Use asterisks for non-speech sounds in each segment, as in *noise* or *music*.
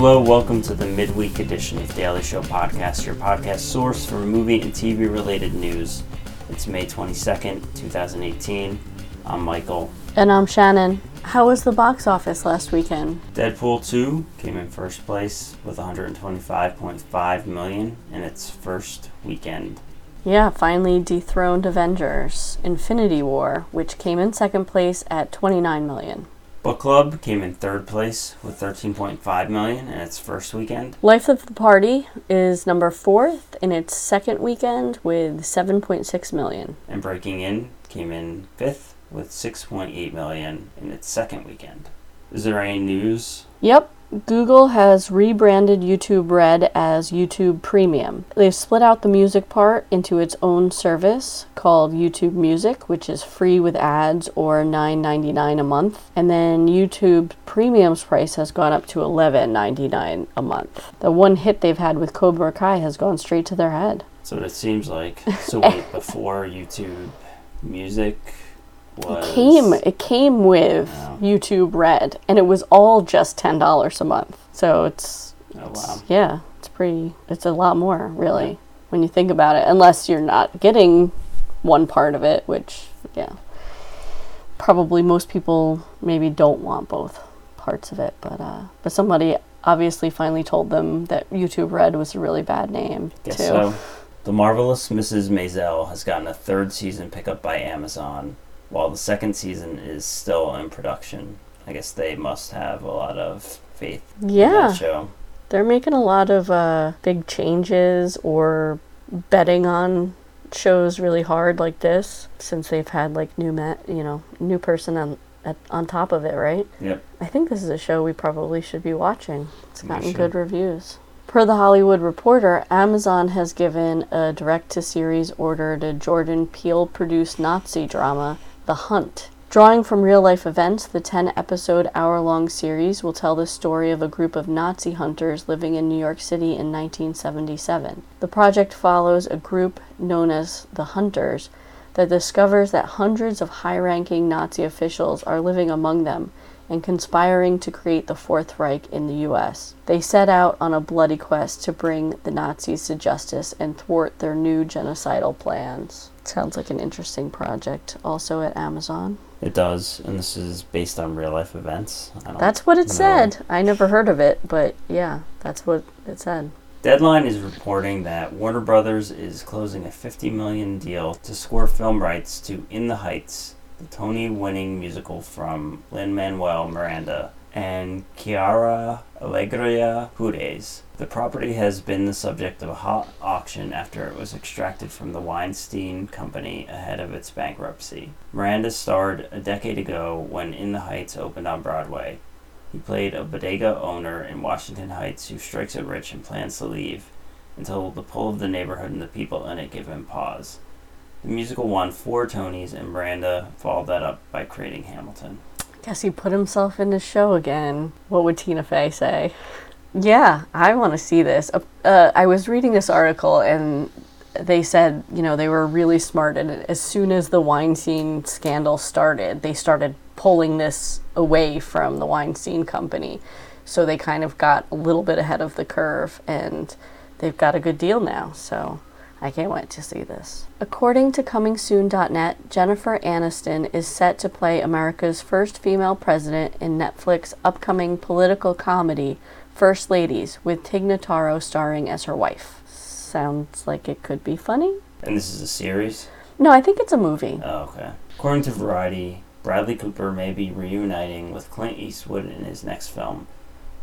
Hello, welcome to the midweek edition of Daily Show Podcast, your podcast source for movie and TV related news. It's May 22nd, 2018. I'm Michael. And I'm Shannon. How was the box office last weekend? Deadpool 2 came in first place with 125.5 million in its first weekend. Yeah, finally dethroned Avengers Infinity War, which came in second place at 29 million. Book Club came in third place with 13.5 million in its first weekend. Life of the Party is number fourth in its second weekend with 7.6 million. And Breaking In came in fifth with 6.8 million in its second weekend. Is there any news? Yep, Google has rebranded YouTube Red as YouTube Premium. They've split out the music part into its own service called YouTube Music, which is free with ads or $9.99 a month. And then YouTube Premium's price has gone up to $11.99 a month. The one hit they've had with Cobra Kai has gone straight to their head. So it seems like. So *laughs* wait, before YouTube Music was. It came it came with Oh. YouTube Red and it was all just $10 a month. So it's Oh, wow. Yeah, it's pretty. It's a lot more, really, when you think about it. Unless you're not getting one part of it, which, yeah, probably most people maybe don't want both parts of it. But uh, but somebody obviously finally told them that YouTube Red was a really bad name too. so. The Marvelous Mrs. Maisel has gotten a third season pickup by Amazon, while the second season is still in production. I guess they must have a lot of faith in Yeah, that show. they're making a lot of uh, big changes or betting on shows really hard like this since they've had like new met you know new person on at, on top of it right Yep. I think this is a show we probably should be watching. It's gotten good reviews. Per the Hollywood Reporter, Amazon has given a direct to series order to Jordan Peele produced Nazi drama, The Hunt. Drawing from real life events, the 10 episode hour long series will tell the story of a group of Nazi hunters living in New York City in 1977. The project follows a group known as the Hunters that discovers that hundreds of high ranking Nazi officials are living among them and conspiring to create the Fourth Reich in the US. They set out on a bloody quest to bring the Nazis to justice and thwart their new genocidal plans. Sounds like an interesting project, also at Amazon. It does, and this is based on real life events. I don't That's what it know. said. I never heard of it, but yeah, that's what it said. Deadline is reporting that Warner Brothers is closing a 50 million deal to score film rights to In the Heights, the Tony-winning musical from Lin-Manuel Miranda and Quiara Alegría Hudes. The property has been the subject of a hot auction after it was extracted from the Weinstein Company ahead of its bankruptcy. Miranda starred a decade ago when In the Heights opened on Broadway. He played a bodega owner in Washington Heights who strikes it rich and plans to leave until the pull of the neighborhood and the people in it give him pause. Musical won four Tonys, and Miranda followed that up by creating Hamilton. Guess he put himself in the show again. What would Tina Fey say? Yeah, I want to see this. Uh, uh, I was reading this article and they said, you know, they were really smart. And as soon as the Weinstein scandal started, they started pulling this away from the Weinstein company. So they kind of got a little bit ahead of the curve and they've got a good deal now. So I can't wait to see this. According to ComingSoon.net, Jennifer Aniston is set to play America's first female president in Netflix's upcoming political comedy, First Ladies, with Tig Notaro starring as her wife. Sounds like it could be funny? And this is a series? No, I think it's a movie. Oh, okay. According to Variety, Bradley Cooper may be reuniting with Clint Eastwood in his next film.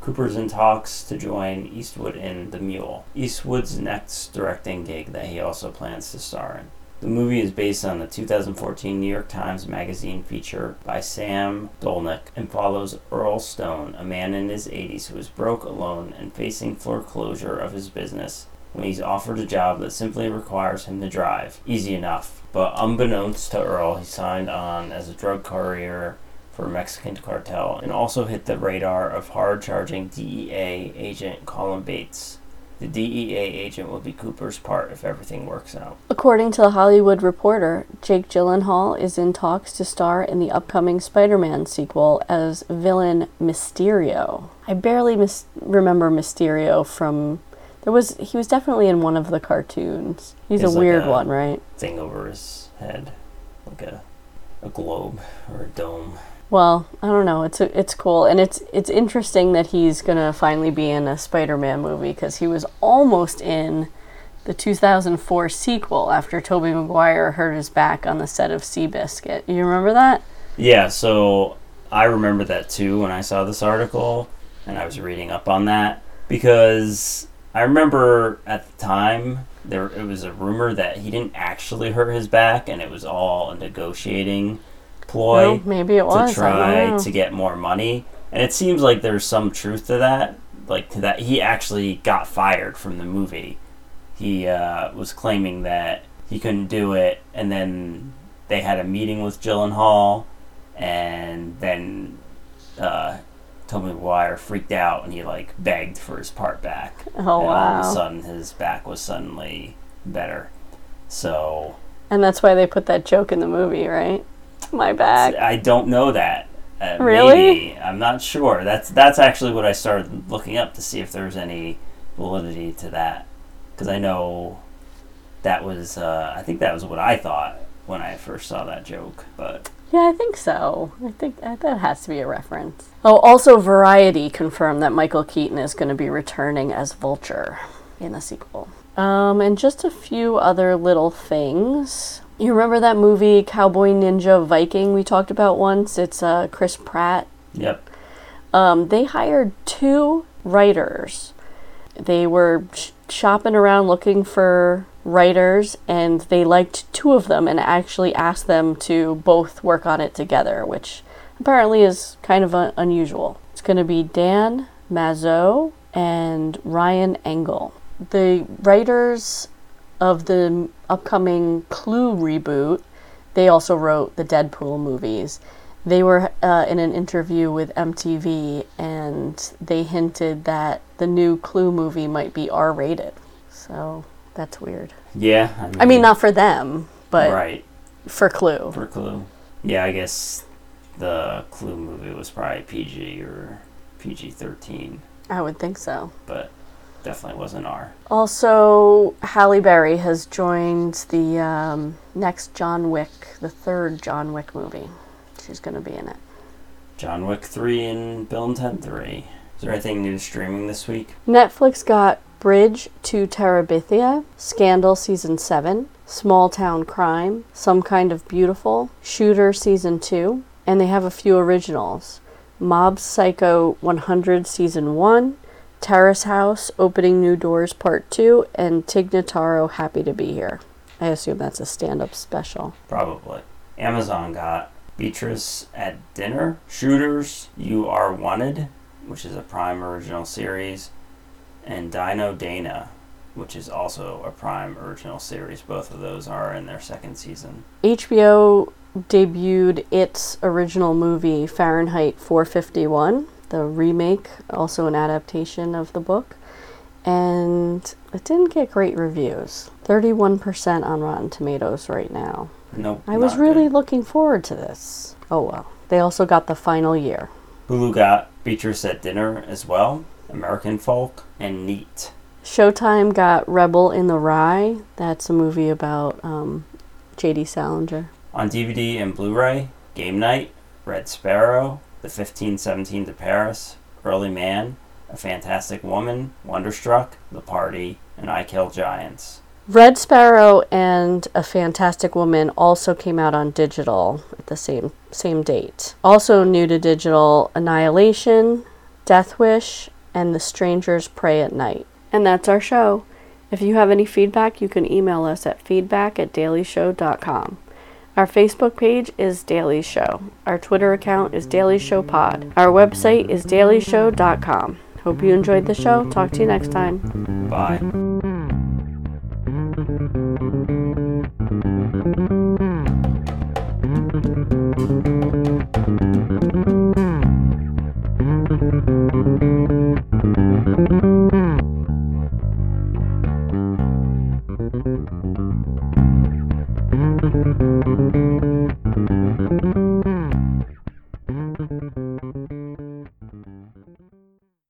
Cooper's in talks to join Eastwood in The Mule, Eastwood's next directing gig that he also plans to star in. The movie is based on the 2014 New York Times Magazine feature by Sam Dolnick and follows Earl Stone, a man in his 80s who is broke, alone, and facing foreclosure of his business when he's offered a job that simply requires him to drive. Easy enough. But unbeknownst to Earl, he signed on as a drug courier for a Mexican cartel and also hit the radar of hard charging DEA agent Colin Bates. The DEA agent will be Cooper's part if everything works out. According to the Hollywood Reporter, Jake Gyllenhaal is in talks to star in the upcoming Spider Man sequel as villain Mysterio. I barely mis- remember Mysterio from. There was he was definitely in one of the cartoons. He's He's a like weird a- one, right? Thing over his head, like a a globe or a dome. Well, I don't know. It's a, it's cool, and it's it's interesting that he's gonna finally be in a Spider-Man movie because he was almost in the 2004 sequel after Tobey Maguire hurt his back on the set of Seabiscuit. You remember that? Yeah, so I remember that too when I saw this article and I was reading up on that because I remember at the time there it was a rumor that he didn't actually hurt his back and it was all negotiating ploy Well, maybe it was. to try to get more money. And it seems like there's some truth to that. Like to that he actually got fired from the movie. He uh, was claiming that he couldn't do it, and then they had a meeting with Gyllenhaal, and Hall and then uh, Tobey Maguire freaked out and he like begged for his part back. Oh and all of a sudden his back was suddenly better. So And that's why they put that joke in the movie, right? *laughs* My back. I don't know that. Uh, Really? Maybe. I'm not sure. That's that's actually what I started looking up to see if there's any validity to that. Because I know that was. Uh, I think that was what I thought when I first saw that joke. But Yeah, I think so. I think that has to be a reference. Oh, also, Variety confirmed that Michael Keaton is going to be returning as Vulture in the sequel. Um, and just a few other little things. You remember that movie Cowboy Ninja Viking we talked about once? It's uh, Chris Pratt. yep. Um, they hired two writers. They were sh- shopping around looking for writers, and they liked two of them and actually asked them to both work on it together, which apparently is kind of un- unusual. It's going to be Dan Mazzo and Ryan Engel. The writers of the upcoming Clue reboot, they also wrote the Deadpool movies. They were uh, in an interview with MTV and they hinted that the new Clue movie might be R rated. So that's weird. Yeah. I mean, I mean, not for them, but right for Clue. for Clue. Yeah, I guess the Clue movie was probably PG or PG-13, I would think so. but definitely wasn't R. Also, Halle Berry has joined the um, next John Wick, the third John Wick movie. She's going to be in it. John Wick 3 and Bill and Ted 3. Is there anything new streaming this week? Netflix got Bridge to Terabithia, Scandal Season 7, Small Town Crime, Some Kind of Beautiful, Shooter Season 2, and they have a few originals Mob Psycho 100 Season 1, Terrace House Opening New Doors Part 2, and Tig Notaro, Happy to Be Here. I assume that's a stand up special. Probably. Amazon got Beatriz at Dinner, Shooters, You Are Wanted, which is a Prime original series, and Dino Dana, which is also a Prime original series. Both of those are in their second season. HBO debuted its original movie Fahrenheit 451, the remake, also an adaptation of the book, and it didn't get great reviews. 31% on Rotten Tomatoes right now. Nope. I was really good. looking forward to this. Oh well. They also got the final year. Hulu got Beatriz at Dinner as well, American Folk, and Neat. Showtime got Rebel in the Rye. That's a movie about um, J.D. Salinger. On DVD and Blu-ray, Game Night, Red Sparrow, The 1517 to Paris, Early Man, A Fantastic Woman, Wonderstruck, The Party, and I Kill Giants. Red Sparrow and A Fantastic Woman also came out on digital at the same same date. Also new to digital, Annihilation, Death Wish, and The Strangers Prey at Night. And that's our show. If you have any feedback, you can email us at feedback at dailyshow.com. Our Facebook page is Daily Show. Our Twitter account is Daily Show Pod. Our website is dailyshow.com. Hope you enjoyed the show. Talk to you next time. Bye.